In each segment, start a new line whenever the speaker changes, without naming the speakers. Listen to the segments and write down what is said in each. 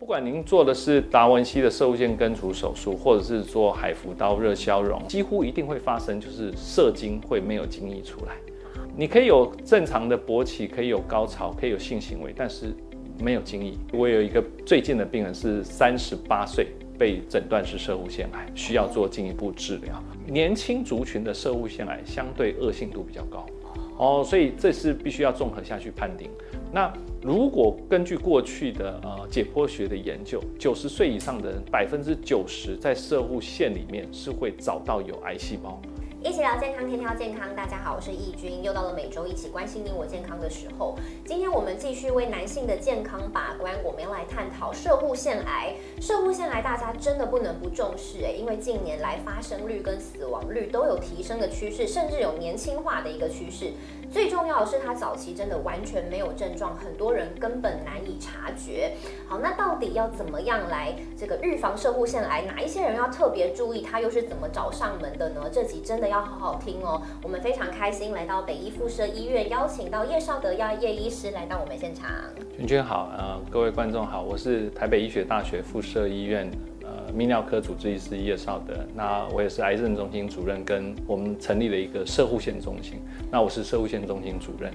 不管您做的是达文西的射线根除手术，或者是做海扶刀热消融，几乎一定会发生，就是射精会没有精液出来。你可以有正常的勃起，可以有高潮，可以有性行为，但是没有精液。我有一个最近的病人是三十八岁，被诊断是射物腺癌，需要做进一步治疗。年轻族群的射物腺癌相对恶性度比较高。哦，所以这是必须要综合下去判定。那如果根据过去的呃解剖学的研究，九十岁以上的人百分之九十在射护线里面是会找到有癌细胞。
一起聊健康，天挑健康。大家好，我是易君，又到了每周一起关心你我健康的时候。今天我们继续为男性的健康把关，我们要来探讨射护腺癌。射护腺癌大家真的不能不重视哎，因为近年来发生率跟死亡率都有提升的趋势，甚至有年轻化的一个趋势。最重要的是，它早期真的完全没有症状，很多人根本难以察觉。好，那到底要怎么样来这个预防射护腺癌？哪一些人要特别注意？它又是怎么找上门的呢？这集真的要好好听哦。我们非常开心来到北医附设医院，邀请到叶绍德亚叶医师来到我们现场。
君君好，呃，各位观众好，我是台北医学大学附设医院。泌尿科主治医师叶绍德，那我也是癌症中心主任，跟我们成立了一个社护线中心，那我是社护线中心主任。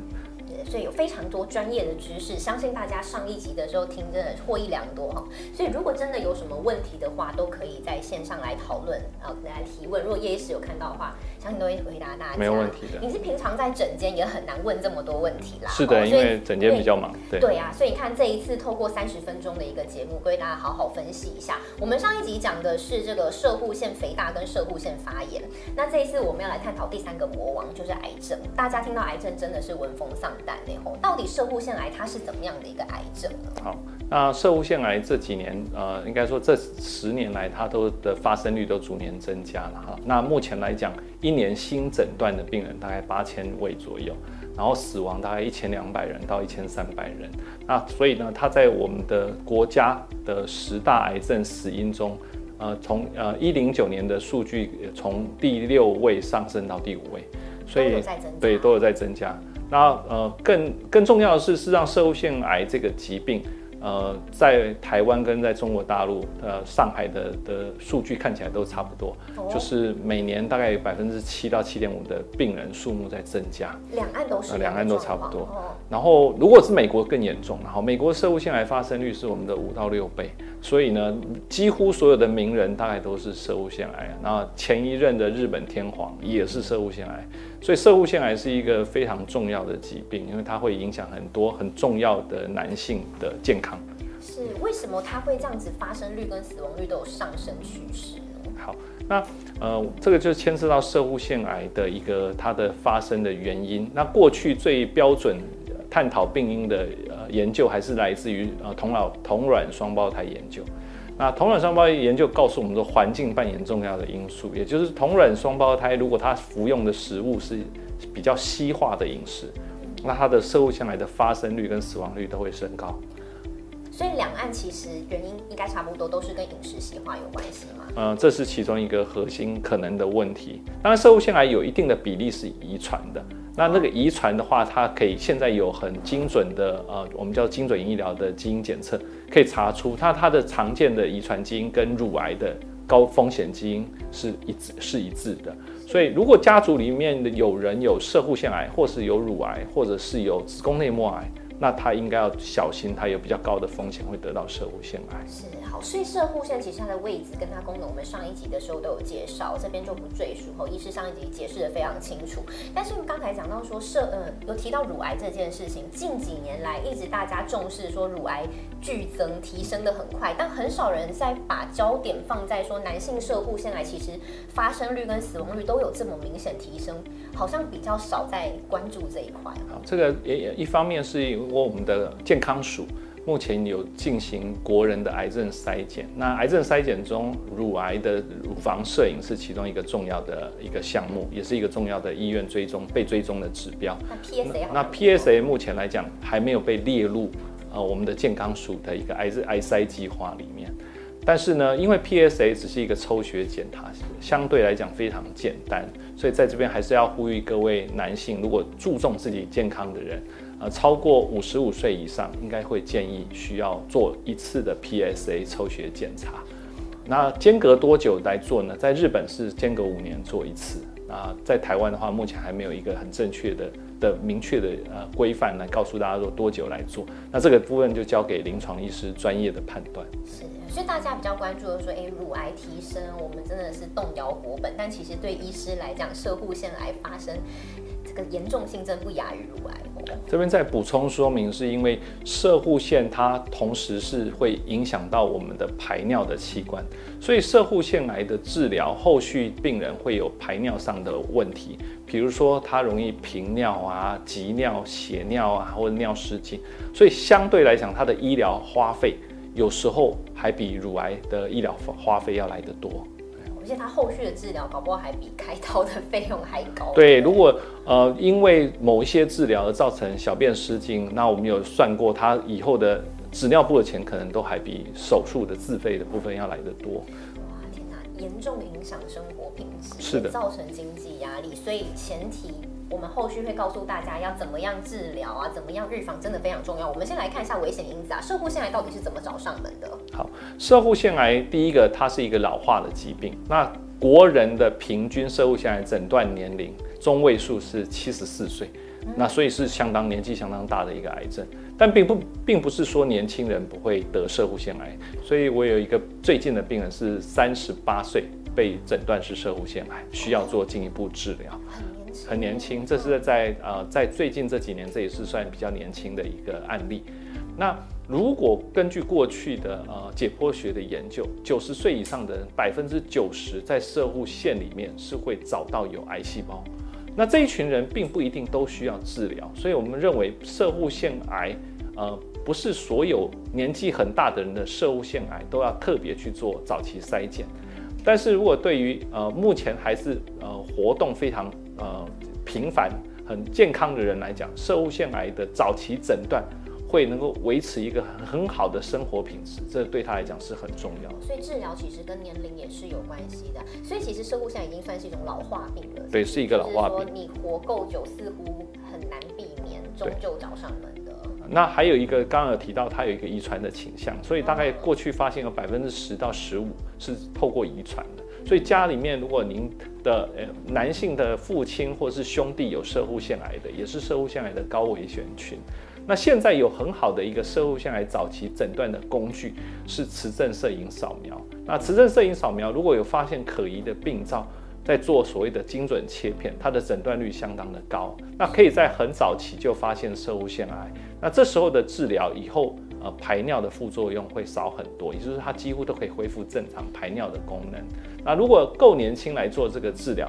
所以有非常多专业的知识，相信大家上一集的时候听真的获益良多哈。所以如果真的有什么问题的话，都可以在线上来讨论，然后来提问。如果叶医师有看到的话，相信都会回答大家。
没有问题的。
你是平常在诊间也很难问这么多问题啦。
是的，因为诊间比较忙。
对对啊，所以你看这一次透过三十分钟的一个节目，为大家好好分析一下。我们上一集讲的是这个射护腺肥大跟射护腺发炎，那这一次我们要来探讨第三个魔王，就是癌症。大家听到癌症真的是闻风丧胆。到底射护腺癌它是怎么样的一个癌症呢？
好，那射护腺癌这几年，呃，应该说这十年来，它都的发生率都逐年增加了哈。那目前来讲，一年新诊断的病人大概八千位左右，然后死亡大概一千两百人到一千三百人。那所以呢，它在我们的国家的十大癌症死因中，呃，从呃一零九年的数据从第六位上升到第五位，
所以
对都有在增加。那呃，更更重要的是，是让射物腺癌这个疾病，呃，在台湾跟在中国大陆，呃，上海的的数据看起来都差不多，就是每年大概有百分之七到七点五的病人数目在增加。
两岸都是，
两岸都差不多。然后，如果是美国更严重，然后美国射物腺癌发生率是我们的五到六倍，所以呢，几乎所有的名人大概都是射物腺癌。那前一任的日本天皇也是射物腺癌。所以，射物腺癌是一个非常重要的疾病，因为它会影响很多很重要的男性的健康。
是为什么它会这样子，发生率跟死亡率都有上升趋势
呢？好，那呃，这个就牵涉到射物腺癌的一个它的发生的原因。那过去最标准探讨病因的呃研究，还是来自于呃同老同卵双胞胎研究。那同卵双胞胎研究告诉我们说，环境扮演重要的因素，也就是同卵双胞胎如果他服用的食物是比较西化的饮食，那他的射物腺癌的发生率跟死亡率都会升高。
所以两岸其实原因应该差不多，都是跟饮食西化有关系吗？
嗯，这是其中一个核心可能的问题。当然，射物腺癌有一定的比例是遗传的。那那个遗传的话，它可以现在有很精准的呃，我们叫精准医疗的基因检测，可以查出它它的常见的遗传基因跟乳癌的高风险基因是一致是一致的。所以如果家族里面的有人有射护腺癌，或是有乳癌，或者是有子宫内膜癌。那他应该要小心，他有比较高的风险会得到射护腺癌。
所以射护腺其实它的位置跟它功能，我们上一集的时候都有介绍，这边就不赘述。后医师上一集解释的非常清楚。但是刚才讲到说射，呃，有提到乳癌这件事情，近几年来一直大家重视说乳癌剧增提升的很快，但很少人在把焦点放在说男性射护腺癌其实发生率跟死亡率都有这么明显提升，好像比较少在关注这一块。
好，这个也一方面是因为。我们的健康署目前有进行国人的癌症筛检，那癌症筛检中，乳癌的乳房摄影是其中一个重要的一个项目，也是一个重要的医院追踪被追踪的指标。
那 PSA
那 PSA 目前来讲还没有被列入呃我们的健康署的一个癌症癌筛计划里面，但是呢，因为 PSA 只是一个抽血检查，相对来讲非常简单，所以在这边还是要呼吁各位男性，如果注重自己健康的人。超过五十五岁以上，应该会建议需要做一次的 PSA 抽血检查。那间隔多久来做呢？在日本是间隔五年做一次。那在台湾的话，目前还没有一个很正确的。的明确的呃规范来告诉大家说多久来做，那这个部分就交给临床医师专业的判断。
是，所以大家比较关注的说，哎，乳癌提升，我们真的是动摇国本，但其实对医师来讲，射护腺癌发生。个严重性真不亚于乳癌。
这边再补充说明，是因为射护腺它同时是会影响到我们的排尿的器官，所以射护腺癌的治疗后续病人会有排尿上的问题，比如说他容易频尿啊、急尿、血尿啊，或者尿失禁，所以相对来讲，它的医疗花费有时候还比乳癌的医疗花费要来得多。
而且他后续的治疗搞不好还比开刀的费用还高。
对，如果呃因为某一些治疗而造成小便失禁，那我们有算过，他以后的纸尿布的钱可能都还比手术的自费的部分要来得多。
哇，天哪，严重影响生活品质，
是的，
造成经济压力。所以前提。我们后续会告诉大家要怎么样治疗啊，怎么样预防，真的非常重要。我们先来看一下危险因子啊，射护腺癌到底是怎么找上门的？
好，射护腺癌第一个，它是一个老化的疾病。那国人的平均射护腺癌诊断年龄中位数是七十四岁，那所以是相当年纪相当大的一个癌症。但并不并不是说年轻人不会得射护腺癌，所以我有一个最近的病人是三十八岁被诊断是射护腺癌，需要做进一步治疗。很年轻，这是在呃，在最近这几年，这也是算比较年轻的一个案例。那如果根据过去的呃解剖学的研究，九十岁以上的人百分之九十在射护腺里面是会找到有癌细胞。那这一群人并不一定都需要治疗，所以我们认为射护腺癌呃不是所有年纪很大的人的射护腺癌都要特别去做早期筛检。但是如果对于呃目前还是呃活动非常呃平凡、很健康的人来讲，射物腺癌的早期诊断会能够维持一个很很好的生活品质，这对他来讲是很重要的。
所以治疗其实跟年龄也是有关系的。所以其实射物腺已经算是一种老化病了。
对，是一个老化病。
你活够久，似乎很难避免，终究找上门的。
那还有一个，刚刚有提到，它有一个遗传的倾向，所以大概过去发现有百分之十到十五是透过遗传的。所以家里面如果您的呃男性的父亲或是兄弟有射护腺癌的，也是射护腺癌的高危险群。那现在有很好的一个射护腺癌早期诊断的工具是磁振摄影扫描。那磁振摄影扫描如果有发现可疑的病灶，在做所谓的精准切片，它的诊断率相当的高。那可以在很早期就发现射护腺癌。那这时候的治疗以后，呃，排尿的副作用会少很多，也就是它几乎都可以恢复正常排尿的功能。那如果够年轻来做这个治疗，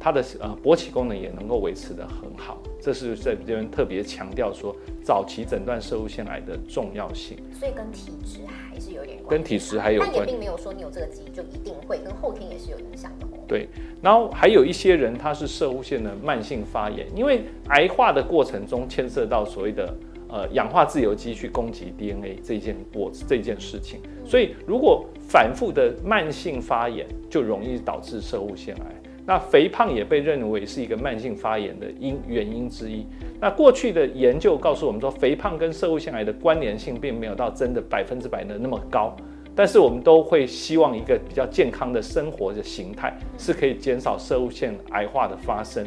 它的呃勃起功能也能够维持得很好。这是在这边特别强调说，早期诊断射物腺癌的重要性。
所以跟体质还是有点关
跟体质还有关，
但也并没有说你有这个基因就一定会，跟后天也是有影响的。
对，然后还有一些人他是射物腺的慢性发炎，因为癌化的过程中牵涉到所谓的。呃，氧化自由基去攻击 DNA 这件过这件事情，所以如果反复的慢性发炎，就容易导致射物腺癌。那肥胖也被认为是一个慢性发炎的因原因之一。那过去的研究告诉我们说，肥胖跟射物腺癌的关联性并没有到真的百分之百的那么高，但是我们都会希望一个比较健康的生活的形态是可以减少射物腺癌化的发生。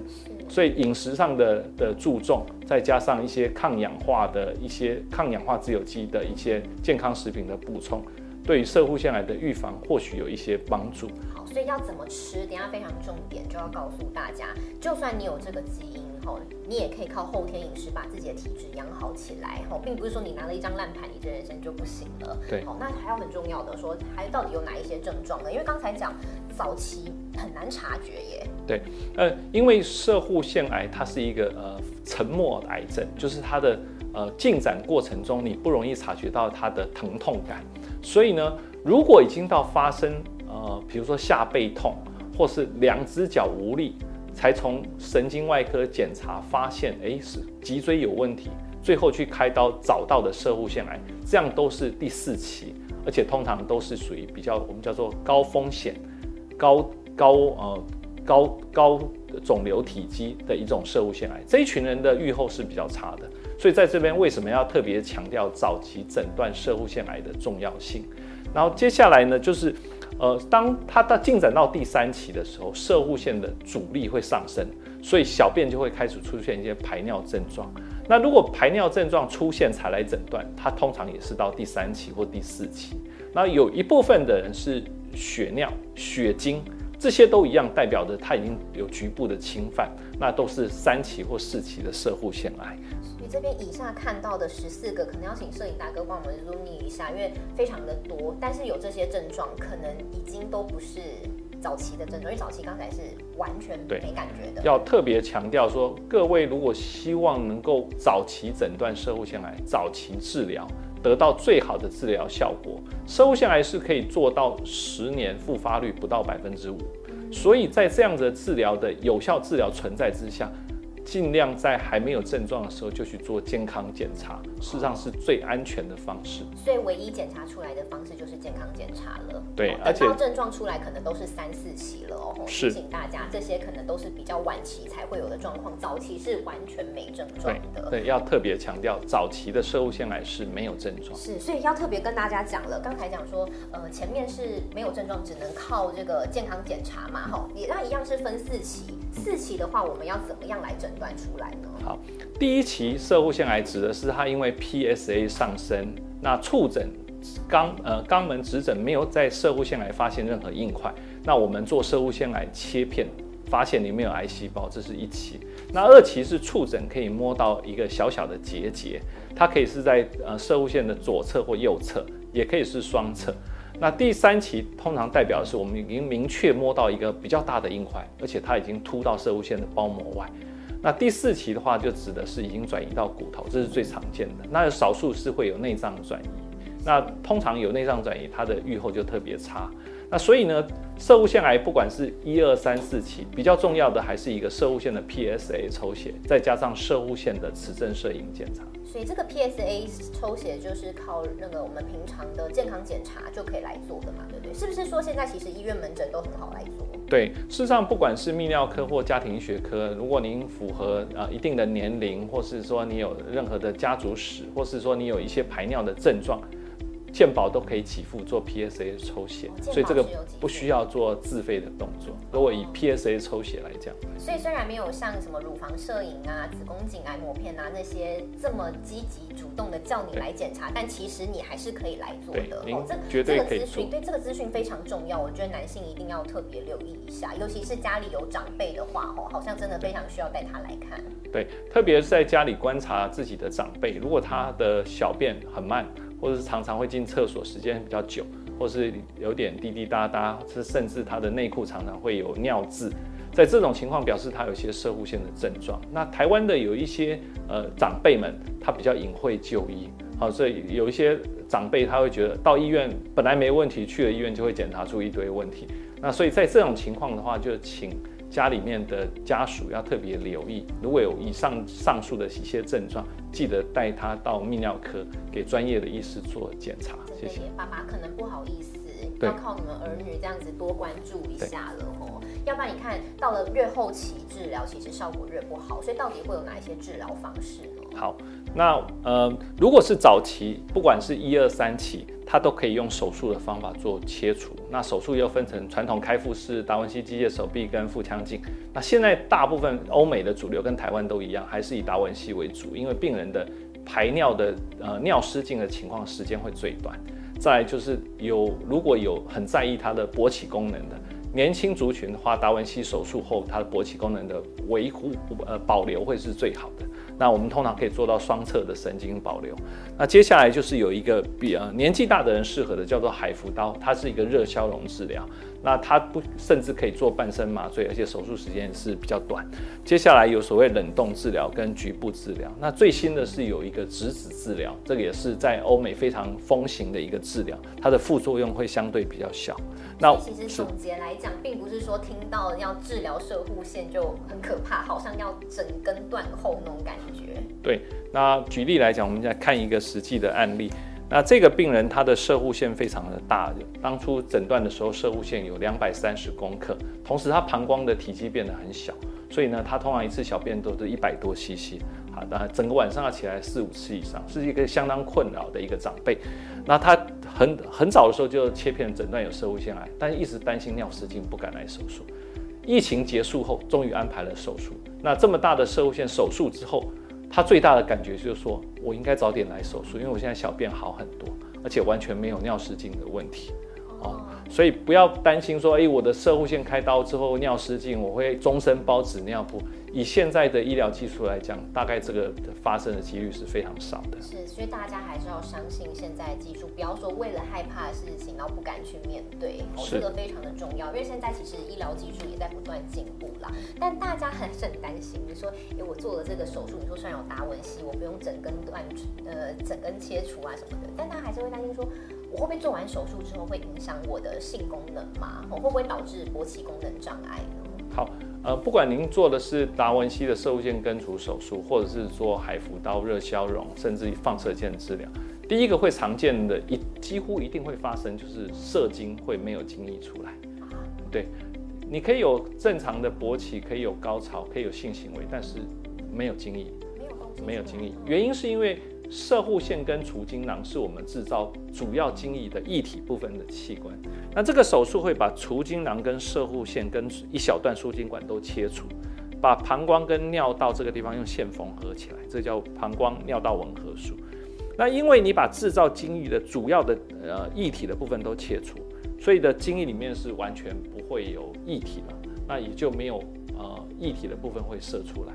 所以饮食上的的注重，再加上一些抗氧化的一些抗氧化自由基的一些健康食品的补充，对于射护腺癌的预防或许有一些帮助。
好，所以要怎么吃？等下非常重点，就要告诉大家，就算你有这个基因吼，你也可以靠后天饮食把自己的体质养好起来吼，并不是说你拿了一张烂牌，你这人生就不行了。
对，
好，那还有很重要的说，还到底有哪一些症状呢？因为刚才讲早期很难察觉耶。
对，呃，因为射护腺癌它是一个呃沉默癌症，就是它的呃进展过程中你不容易察觉到它的疼痛感，所以呢，如果已经到发生呃，比如说下背痛或是两只脚无力，才从神经外科检查发现，哎，是脊椎有问题，最后去开刀找到的射护腺癌，这样都是第四期，而且通常都是属于比较我们叫做高风险、高高呃。高高肿瘤体积的一种射物腺癌，这一群人的预后是比较差的。所以在这边为什么要特别强调早期诊断射物腺癌的重要性？然后接下来呢，就是呃，当它到进展到第三期的时候，射护腺的阻力会上升，所以小便就会开始出现一些排尿症状。那如果排尿症状出现才来诊断，它通常也是到第三期或第四期。那有一部分的人是血尿、血精，这些都一样，代表着他已经有局部的侵犯，那都是三期或四期的射护腺癌。
你这边以下看到的十四个，可能要请摄影大哥帮我们 zoom 一下，因为非常的多，但是有这些症状，可能已经都不是。早期的症状，因为早期刚才是完全没感觉的。
要特别强调说，各位如果希望能够早期诊断射物腺癌、早期治疗，得到最好的治疗效果，射物腺癌是可以做到十年复发率不到百分之五。所以在这样的治疗的有效治疗存在之下。尽量在还没有症状的时候就去做健康检查，事实上是最安全的方式。
所以唯一检查出来的方式就是健康检查了。
对，而且
症状出来可能都是三四期了哦。
提
醒大家，这些可能都是比较晚期才会有的状况，早期是完全没症状的。
对，要特别强调，早期的射物腺癌是没有症状。
是，所以要特别跟大家讲了。刚才讲说，呃，前面是没有症状，只能靠这个健康检查嘛，哈，也那一样是分四期。四期的话，我们要怎么样来诊出来呢？
好，第一期射物腺癌指的是它因为 PSA 上升，那触诊肛呃肛门指诊没有在射物腺癌发现任何硬块，那我们做射物腺癌切片，发现里面有癌细胞，这是一期。那二期是触诊可以摸到一个小小的结节，它可以是在呃射物腺的左侧或右侧，也可以是双侧。那第三期通常代表的是我们已经明确摸到一个比较大的硬块，而且它已经突到射物线的包膜外。那第四期的话就指的是已经转移到骨头，这是最常见的。那少数是会有内脏转移，那通常有内脏转移，它的预后就特别差。那所以呢，射物腺癌不管是一二三四期，比较重要的还是一个射物腺的 PSA 抽血，再加上射物腺的磁振摄影检查。
所以这个 PSA 抽血就是靠那个我们平常的健康检查就可以来做的嘛，对不对？是不是说现在其实医院门诊都很好来做？
对，事实上不管是泌尿科或家庭医学科，如果您符合呃一定的年龄，或是说你有任何的家族史，或是说你有一些排尿的症状。健保都可以给付做 PSA 抽血，所以这个不需要做自费的动作。如果以 PSA 抽血来讲，
所以虽然没有像什么乳房摄影啊、子宫颈癌膜片啊那些这么积极主动的叫你来检查，但其实你还是可以来做的。
哦，这绝对可以
对这个资讯非常重要，我觉得男性一定要特别留意一下，尤其是家里有长辈的话，哦，好像真的非常需要带他来看。
对，特别是在家里观察自己的长辈，如果他的小便很慢。或者是常常会进厕所时间比较久，或是有点滴滴答答，是甚至他的内裤常常会有尿渍，在这种情况表示他有一些射护腺的症状。那台湾的有一些呃长辈们，他比较隐晦就医，好，所以有一些长辈他会觉得到医院本来没问题，去了医院就会检查出一堆问题。那所以在这种情况的话，就请。家里面的家属要特别留意，如果有以上上述的一些症状，记得带他到泌尿科给专业的医师做检查。谢谢。
爸爸可能不好意思，要靠你们儿女这样子多关注一下了哦。要不然你看到了越后期治疗，其实效果越不好。所以到底会有哪一些治疗方式呢？
好，那呃，如果是早期，不管是一二三期。它都可以用手术的方法做切除。那手术又分成传统开腹式达文西机械手臂跟腹腔镜。那现在大部分欧美的主流跟台湾都一样，还是以达文西为主，因为病人的排尿的呃尿失禁的情况时间会最短。再就是有如果有很在意它的勃起功能的年轻族群的话，达文西手术后它的勃起功能的维护呃保留会是最好的。那我们通常可以做到双侧的神经保留。那接下来就是有一个比呃年纪大的人适合的，叫做海服刀，它是一个热消融治疗。那它不甚至可以做半身麻醉，而且手术时间是比较短。接下来有所谓冷冻治疗跟局部治疗。那最新的是有一个质子治疗，这个也是在欧美非常风行的一个治疗，它的副作用会相对比较小。
那其实总结来讲，并不是说听到要治疗射护线就很可怕，好像要整根断后那种感觉。
对，那举例来讲，我们再看一个实际的案例。那这个病人他的射护腺非常的大，当初诊断的时候射护腺有两百三十公克，同时他膀胱的体积变得很小，所以呢，他通常一次小便都是一百多 CC，好，那整个晚上要起来四五次以上，是一个相当困扰的一个长辈。那他很很早的时候就切片诊断有射物腺癌，但是一直担心尿失禁，不敢来手术。疫情结束后，终于安排了手术。那这么大的射物腺手术之后，他最大的感觉就是说，我应该早点来手术，因为我现在小便好很多，而且完全没有尿失禁的问题。哦，所以不要担心说，哎，我的射护腺开刀之后尿失禁，我会终身包纸尿布。以现在的医疗技术来讲，大概这个发生的几率是非常少的。
是，所以大家还是要相信现在技术，不要说为了害怕的事情，然后不敢去面对。哦，这个非常的重要，因为现在其实医疗技术也在不断进步啦。但大家还是很担心，你说，哎，我做了这个手术，你说虽然有达文西，我不用整根断，呃，整根切除啊什么的，但他还是会担心说。我会不会做完手术之后会影响我的性功能吗？我会不会导致勃起功能障碍呢？
好，呃，不管您做的是达文西的射物线根除手术，或者是做海服刀热消融，甚至放射线治疗，第一个会常见的，一几乎一定会发生，就是射精会没有精液出来。对，你可以有正常的勃起，可以有高潮，可以有性行为，但是没有精液，
没有
没有精液，原因是因为。射护腺跟除精囊是我们制造主要精液的液体部分的器官。那这个手术会把除精囊跟射护腺跟一小段输精管都切除，把膀胱跟尿道这个地方用线缝合起来，这叫膀胱尿道吻合术。那因为你把制造精液的主要的呃液体的部分都切除，所以的精液里面是完全不会有液体了，那也就没有呃液体的部分会射出来。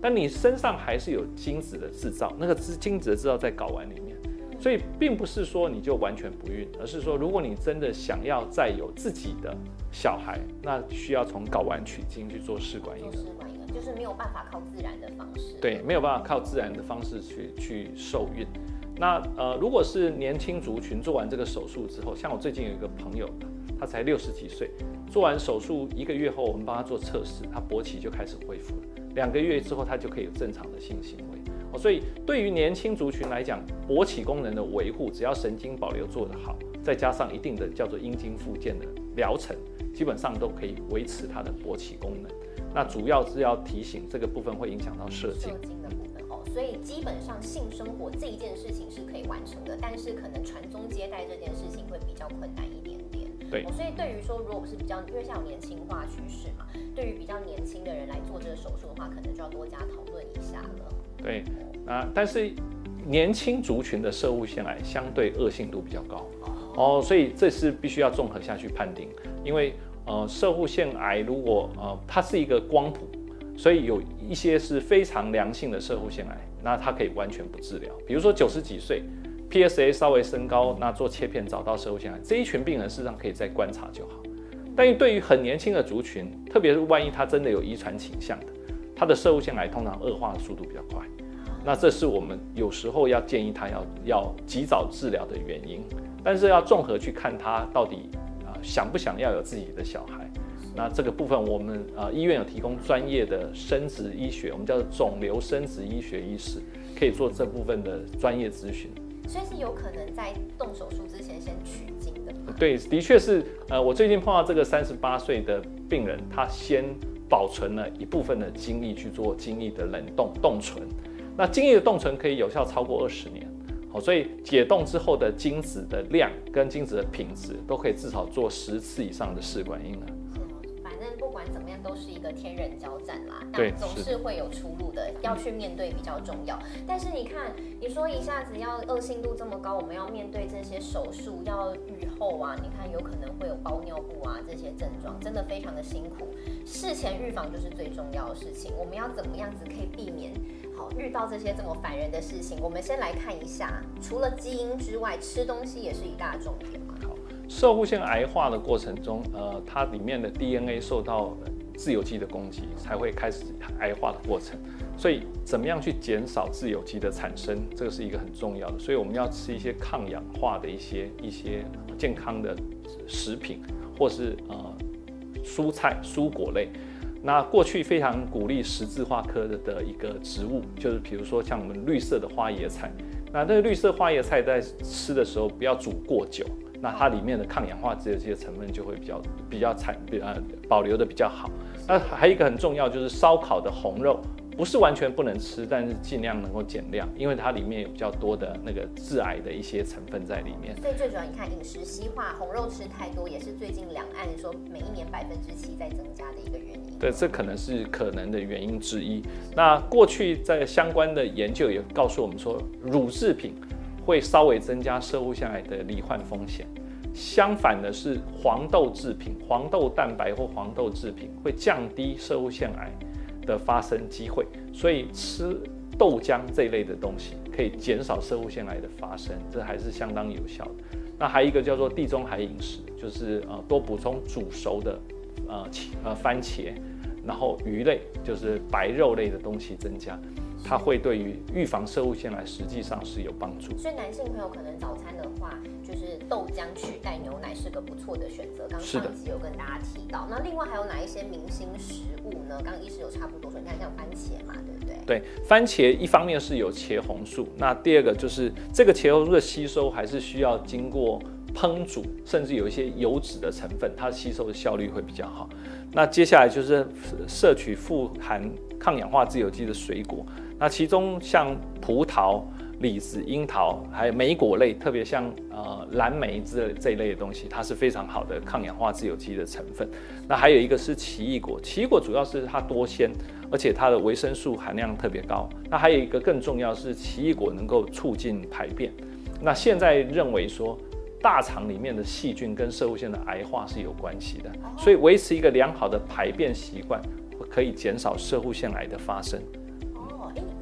但你身上还是有精子的制造，那个精精子的制造在睾丸里面，所以并不是说你就完全不孕，而是说如果你真的想要再有自己的小孩，那需要从睾丸取精去做试管婴儿。
试管婴儿就是没有办法靠自然的方式。
对，没有办法靠自然的方式去去受孕。那呃，如果是年轻族群做完这个手术之后，像我最近有一个朋友，他才六十几岁，做完手术一个月后，我们帮他做测试，他勃起就开始恢复了。两个月之后，他就可以有正常的性行为哦。所以对于年轻族群来讲，勃起功能的维护，只要神经保留做得好，再加上一定的叫做阴茎复健的疗程，基本上都可以维持它的勃起功能。那主要是要提醒，这个部分会影响到射精。
的部分哦，所以基本上性生活这一件事情是可以完成的，但是可能传宗接代这件事情会比较困难。
对，
所以对于说，如果是比较，因为现在有年轻化趋势嘛，对于比较年轻的人来做这个手术的话，可能就要多加讨论一下了。
对，啊，但是年轻族群的射物腺癌相对恶性度比较高哦，所以这是必须要综合下去判定，因为呃，射物腺癌如果呃它是一个光谱，所以有一些是非常良性的射物腺癌，那它可以完全不治疗，比如说九十几岁。PSA 稍微升高，那做切片找到射物腺癌，这一群病人事实上可以再观察就好。但是对于很年轻的族群，特别是万一他真的有遗传倾向的，他的射物腺癌通常恶化的速度比较快。那这是我们有时候要建议他要要及早治疗的原因。但是要综合去看他到底啊想不想要有自己的小孩。那这个部分我们呃医院有提供专业的生殖医学，我们叫做肿瘤生殖医学医师，可以做这部分的专业咨询。
所以是有可能在动手术之前先取精的。
对，的确是。呃，我最近碰到这个三十八岁的病人，他先保存了一部分的精液去做精液的冷冻冻存。那精液的冻存可以有效超过二十年。好，所以解冻之后的精子的量跟精子的品质，都可以至少做十次以上的试管婴儿。
不管怎么样，都是一个天人交战啦，但总是会有出路的，要去面对比较重要。但是你看，你说一下子要恶性度这么高，我们要面对这些手术要愈后啊，你看有可能会有包尿布啊这些症状，真的非常的辛苦。事前预防就是最重要的事情，我们要怎么样子可以避免好遇到这些这么烦人的事情？我们先来看一下，除了基因之外，吃东西也是一大重点嘛。
受护腺癌化的过程中，呃，它里面的 DNA 受到自由基的攻击，才会开始癌化的过程。所以，怎么样去减少自由基的产生，这个是一个很重要的。所以，我们要吃一些抗氧化的一些一些健康的食品，或是呃蔬菜蔬果类。那过去非常鼓励十字花科的的一个植物，就是比如说像我们绿色的花椰菜。那这个绿色花椰菜在吃的时候不要煮过久，那它里面的抗氧化剂的这些成分就会比较比较产比呃保留的比较好。那还有一个很重要就是烧烤的红肉。不是完全不能吃，但是尽量能够减量，因为它里面有比较多的那个致癌的一些成分在里面。
所以最主要，你看饮食西化，红肉吃太多，也是最近两岸说每一年百分之七在增加的一个原因。
对，这可能是可能的原因之一。那过去在相关的研究也告诉我们说，乳制品会稍微增加射物腺癌的罹患风险。相反的是，黄豆制品、黄豆蛋白或黄豆制品会降低射物腺癌。的发生机会，所以吃豆浆这一类的东西可以减少射物腺癌的发生，这还是相当有效的。那还有一个叫做地中海饮食，就是呃多补充煮熟的呃呃番茄，然后鱼类就是白肉类的东西增加。它会对于预防射物腺癌实际上是有帮助。
所以男性朋友可能早餐的话，就是豆浆取代牛奶是个不错的选择。刚上一集有跟大家提到。那另外还有哪一些明星食物呢？刚刚医师有差不多说，你看像番茄嘛，对不对？
对，番茄一方面是有茄红素，那第二个就是这个茄红素的吸收还是需要经过烹煮，甚至有一些油脂的成分，它吸收的效率会比较好。那接下来就是摄取富含抗氧化自由基的水果。那其中像葡萄、李子、樱桃，还有莓果类，特别像呃蓝莓之类这一类的东西，它是非常好的抗氧化自由基的成分。那还有一个是奇异果，奇异果主要是它多鲜，而且它的维生素含量特别高。那还有一个更重要是奇异果能够促进排便。那现在认为说大肠里面的细菌跟射物腺的癌化是有关系的，所以维持一个良好的排便习惯，可以减少射物腺癌的发生。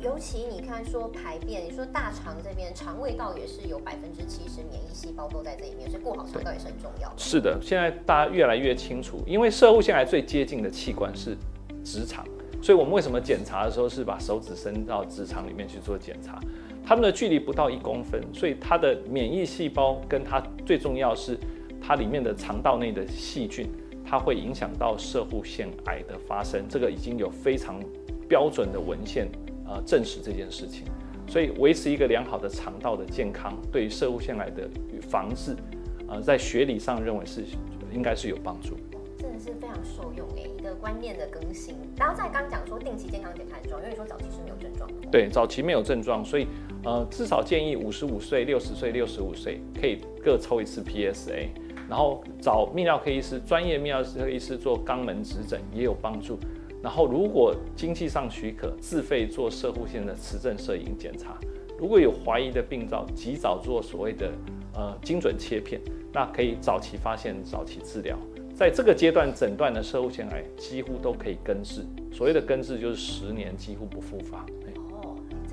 尤其你看说排便，你说大肠这边肠胃道也是有百分之七十免疫细胞都在这里面，所以过好肠道也是很重要的。
是的，现在大家越来越清楚，因为射物腺癌最接近的器官是直肠，所以我们为什么检查的时候是把手指伸到直肠里面去做检查？它们的距离不到一公分，所以它的免疫细胞跟它最重要是它里面的肠道内的细菌，它会影响到射护腺癌的发生。这个已经有非常标准的文献。呃，证实这件事情，所以维持一个良好的肠道的健康，对于射物腺癌的防治，呃，在学理上认为是应该是有帮助。
真的是非常受用诶，一个观念的更新。然后再刚讲说定期健康检查很重要，因为说早期是没有症状的。
对，早期没有症状，所以呃，至少建议五十五岁、六十岁、六十五岁可以各抽一次 PSA，然后找泌尿科医师、专业泌尿科医师做肛门指诊也有帮助。然后，如果经济上许可，自费做射护线的磁振摄影检查。如果有怀疑的病灶，及早做所谓的呃精准切片，那可以早期发现、早期治疗。在这个阶段诊断的射护腺癌几乎都可以根治。所谓的根治就是十年几乎不复发。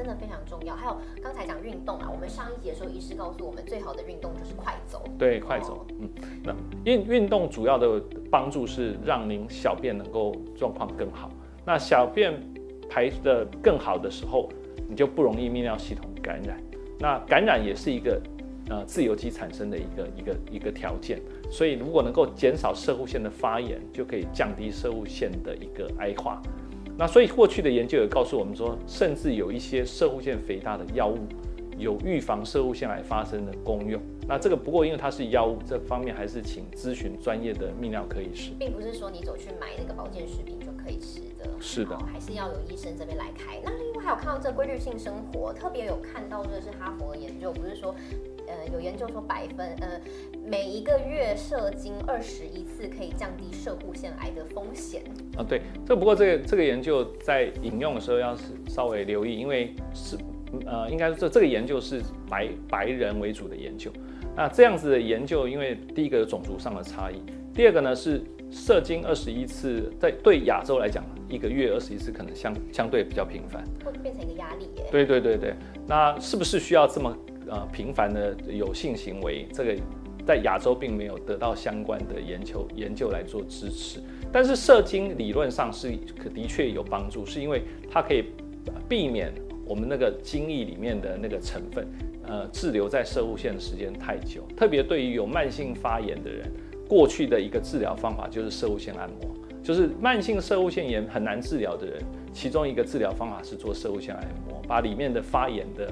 真的非常重要。还有刚才讲运动啊，我们上一节的时候，医师告诉我们，最好的运动就是快走。
对，快走。嗯，那运运动主要的帮助是让您小便能够状况更好。那小便排的更好的时候，你就不容易泌尿系统感染。那感染也是一个呃自由基产生的一个一个一个条件。所以如果能够减少射物腺的发炎，就可以降低射物腺的一个癌化。那所以过去的研究也告诉我们说，甚至有一些射物腺肥大的药物有预防射物腺癌发生的功用。那这个不过因为它是药物，这方面还是请咨询专业的泌尿科医师，
并不是说你走去买那个保健食品就可以吃的。
是的，
还是要有医生这边来开。那另外还有看到这规律性生活，特别有看到这是哈佛的研究，不是说。呃，有研究说百分呃，每一个月射精二十一次可以降低射护腺癌的风险
啊。对，这不过这个这个研究在引用的时候要是稍微留意，因为是呃，应该说这这个研究是白白人为主的研究。那这样子的研究，因为第一个种族上的差异，第二个呢是射精二十一次，在对亚洲来讲，一个月二十一次可能相相对比较频繁，
会变成一个压力耶。
对对对对，那是不是需要这么？呃，频繁的有性行为，这个在亚洲并没有得到相关的研究研究来做支持。但是射精理论上是可的确有帮助，是因为它可以避免我们那个精液里面的那个成分，呃，滞留在射物线的时间太久。特别对于有慢性发炎的人，过去的一个治疗方法就是射物线按摩，就是慢性射物腺炎很难治疗的人，其中一个治疗方法是做射物线按摩，把里面的发炎的。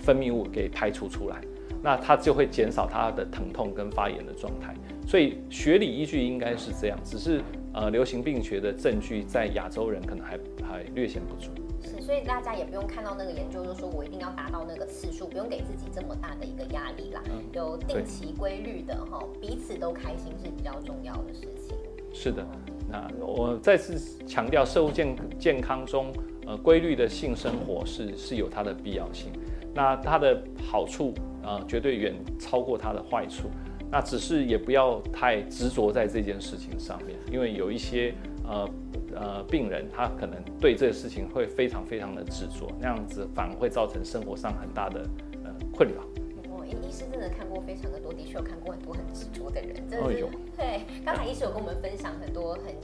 分泌物给排除出来，那它就会减少它的疼痛跟发炎的状态。所以学理依据应该是这样，只是呃流行病学的证据在亚洲人可能还还略显不足。
是，所以大家也不用看到那个研究就说我一定要达到那个次数，不用给自己这么大的一个压力啦。有定期规律的哈，彼此都开心是比较重要的事情。
是的，那我再次强调，社会健健康中，呃，规律的性生活是是有它的必要性。那它的好处，呃，绝对远超过它的坏处。那只是也不要太执着在这件事情上面，因为有一些呃呃病人，他可能对这个事情会非常非常的执着，那样子反而会造成生活上很大的呃困扰。
哦，医师真的看过非常的多，的确有看过很多很执着的人，真的是。对，刚才医师有跟我们分享很多很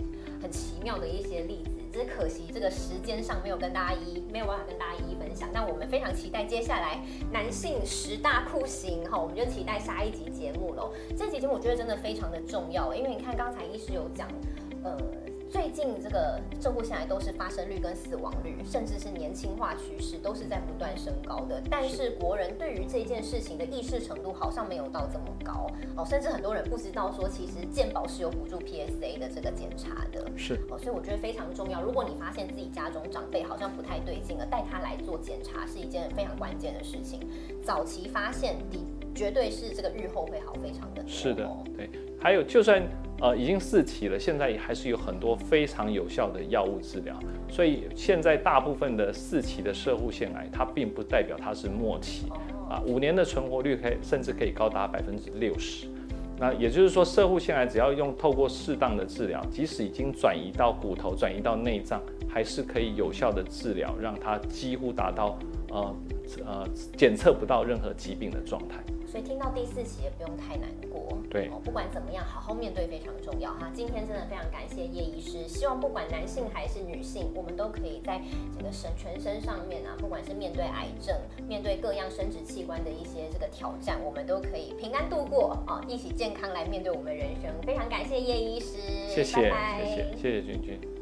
很奇妙的一些例子。只是可惜这个时间上没有跟大家一没有办法跟大家一一分享，那我们非常期待接下来男性十大酷刑哈，我们就期待下一集节目喽。这集节目我觉得真的非常的重要，因为你看刚才医师有讲，呃。最近这个照顾下来都是发生率跟死亡率，甚至是年轻化趋势都是在不断升高的。但是国人对于这件事情的意识程度好像没有到这么高哦，甚至很多人不知道说其实健保是有辅助 PSA 的这个检查的。
是
哦，所以我觉得非常重要。如果你发现自己家中长辈好像不太对劲了，带他来做检查是一件非常关键的事情。早期发现的绝对是这个日后会好非常的。
是的，对。还有就算。呃，已经四期了，现在还是有很多非常有效的药物治疗，所以现在大部分的四期的射护腺癌，它并不代表它是末期，啊，五年的存活率可以甚至可以高达百分之六十，那也就是说，射护腺癌只要用透过适当的治疗，即使已经转移到骨头、转移到内脏，还是可以有效的治疗，让它几乎达到呃呃检测不到任何疾病的状态。
所以听到第四期也不用太难过，
对，
不管怎么样，好好面对非常重要哈。今天真的非常感谢叶医师，希望不管男性还是女性，我们都可以在这个身全身上面啊，不管是面对癌症，面对各样生殖器官的一些这个挑战，我们都可以平安度过啊，一起健康来面对我们人生。非常感谢叶医师，
谢谢，谢谢，谢谢君君。